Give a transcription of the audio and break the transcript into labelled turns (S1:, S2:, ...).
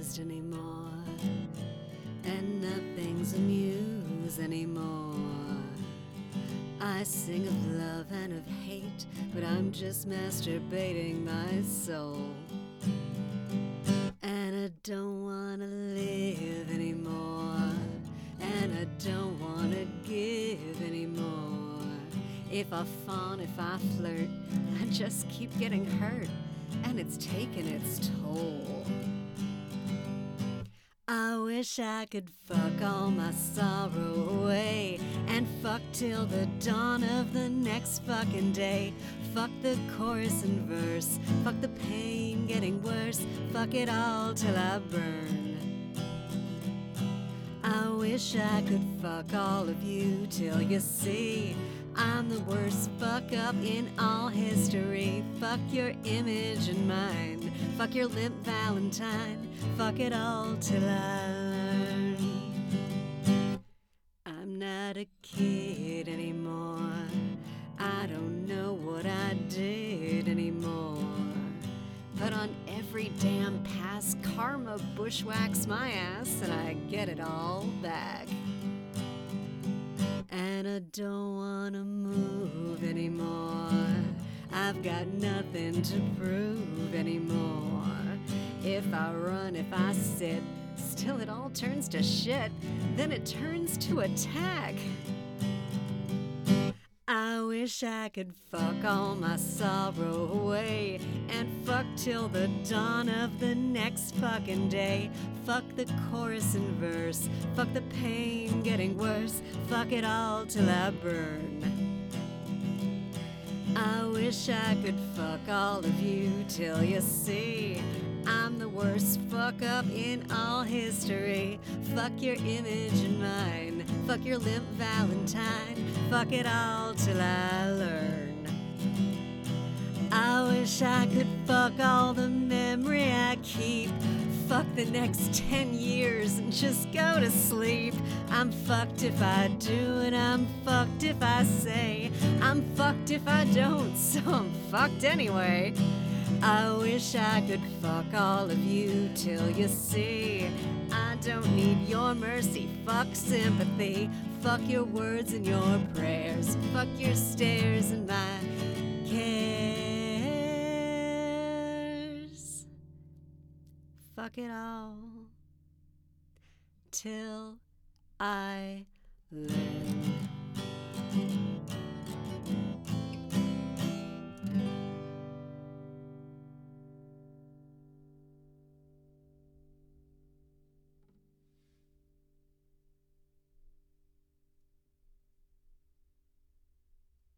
S1: used anymore, and nothing's amused anymore. I sing of love and of hate, but I'm just masturbating my soul. And I don't wanna live anymore, and I don't wanna give anymore. If I fawn, if I flirt, I just keep getting hurt, and it's taking its toll. I wish I could fuck all my sorrow away and fuck till the dawn of the next fucking day. Fuck the chorus and verse, fuck the pain getting worse, fuck it all till I burn. I wish I could fuck all of you till you see I'm the worst fuck up in all history. Fuck your image and mine. Fuck your limp Valentine. Fuck it all till I a kid anymore. I don't know what I did anymore. But on every damn pass, karma bushwhacks my ass and I get it all back. And I don't wanna move anymore. I've got nothing to prove anymore. If I run, if I sit, still it all turns to shit. Then it turns to attack. I wish I could fuck all my sorrow away and fuck till the dawn of the next fucking day. Fuck the chorus and verse, fuck the pain getting worse, fuck it all till I burn. I wish I could fuck all of you till you see I'm the worst fuck up in all history. Fuck your image and mine. Fuck your limp Valentine. Fuck it all till I learn. I wish I could fuck all the memory I keep. Fuck the next 10 years and just go to sleep. I'm fucked if I do, and I'm fucked if I say. I'm fucked if I don't, so I'm fucked anyway. I wish I could fuck all of you till you see. I don't need your mercy, fuck sympathy. Fuck your words and your prayers. Fuck your stares and my cares. Fuck it all till I learn.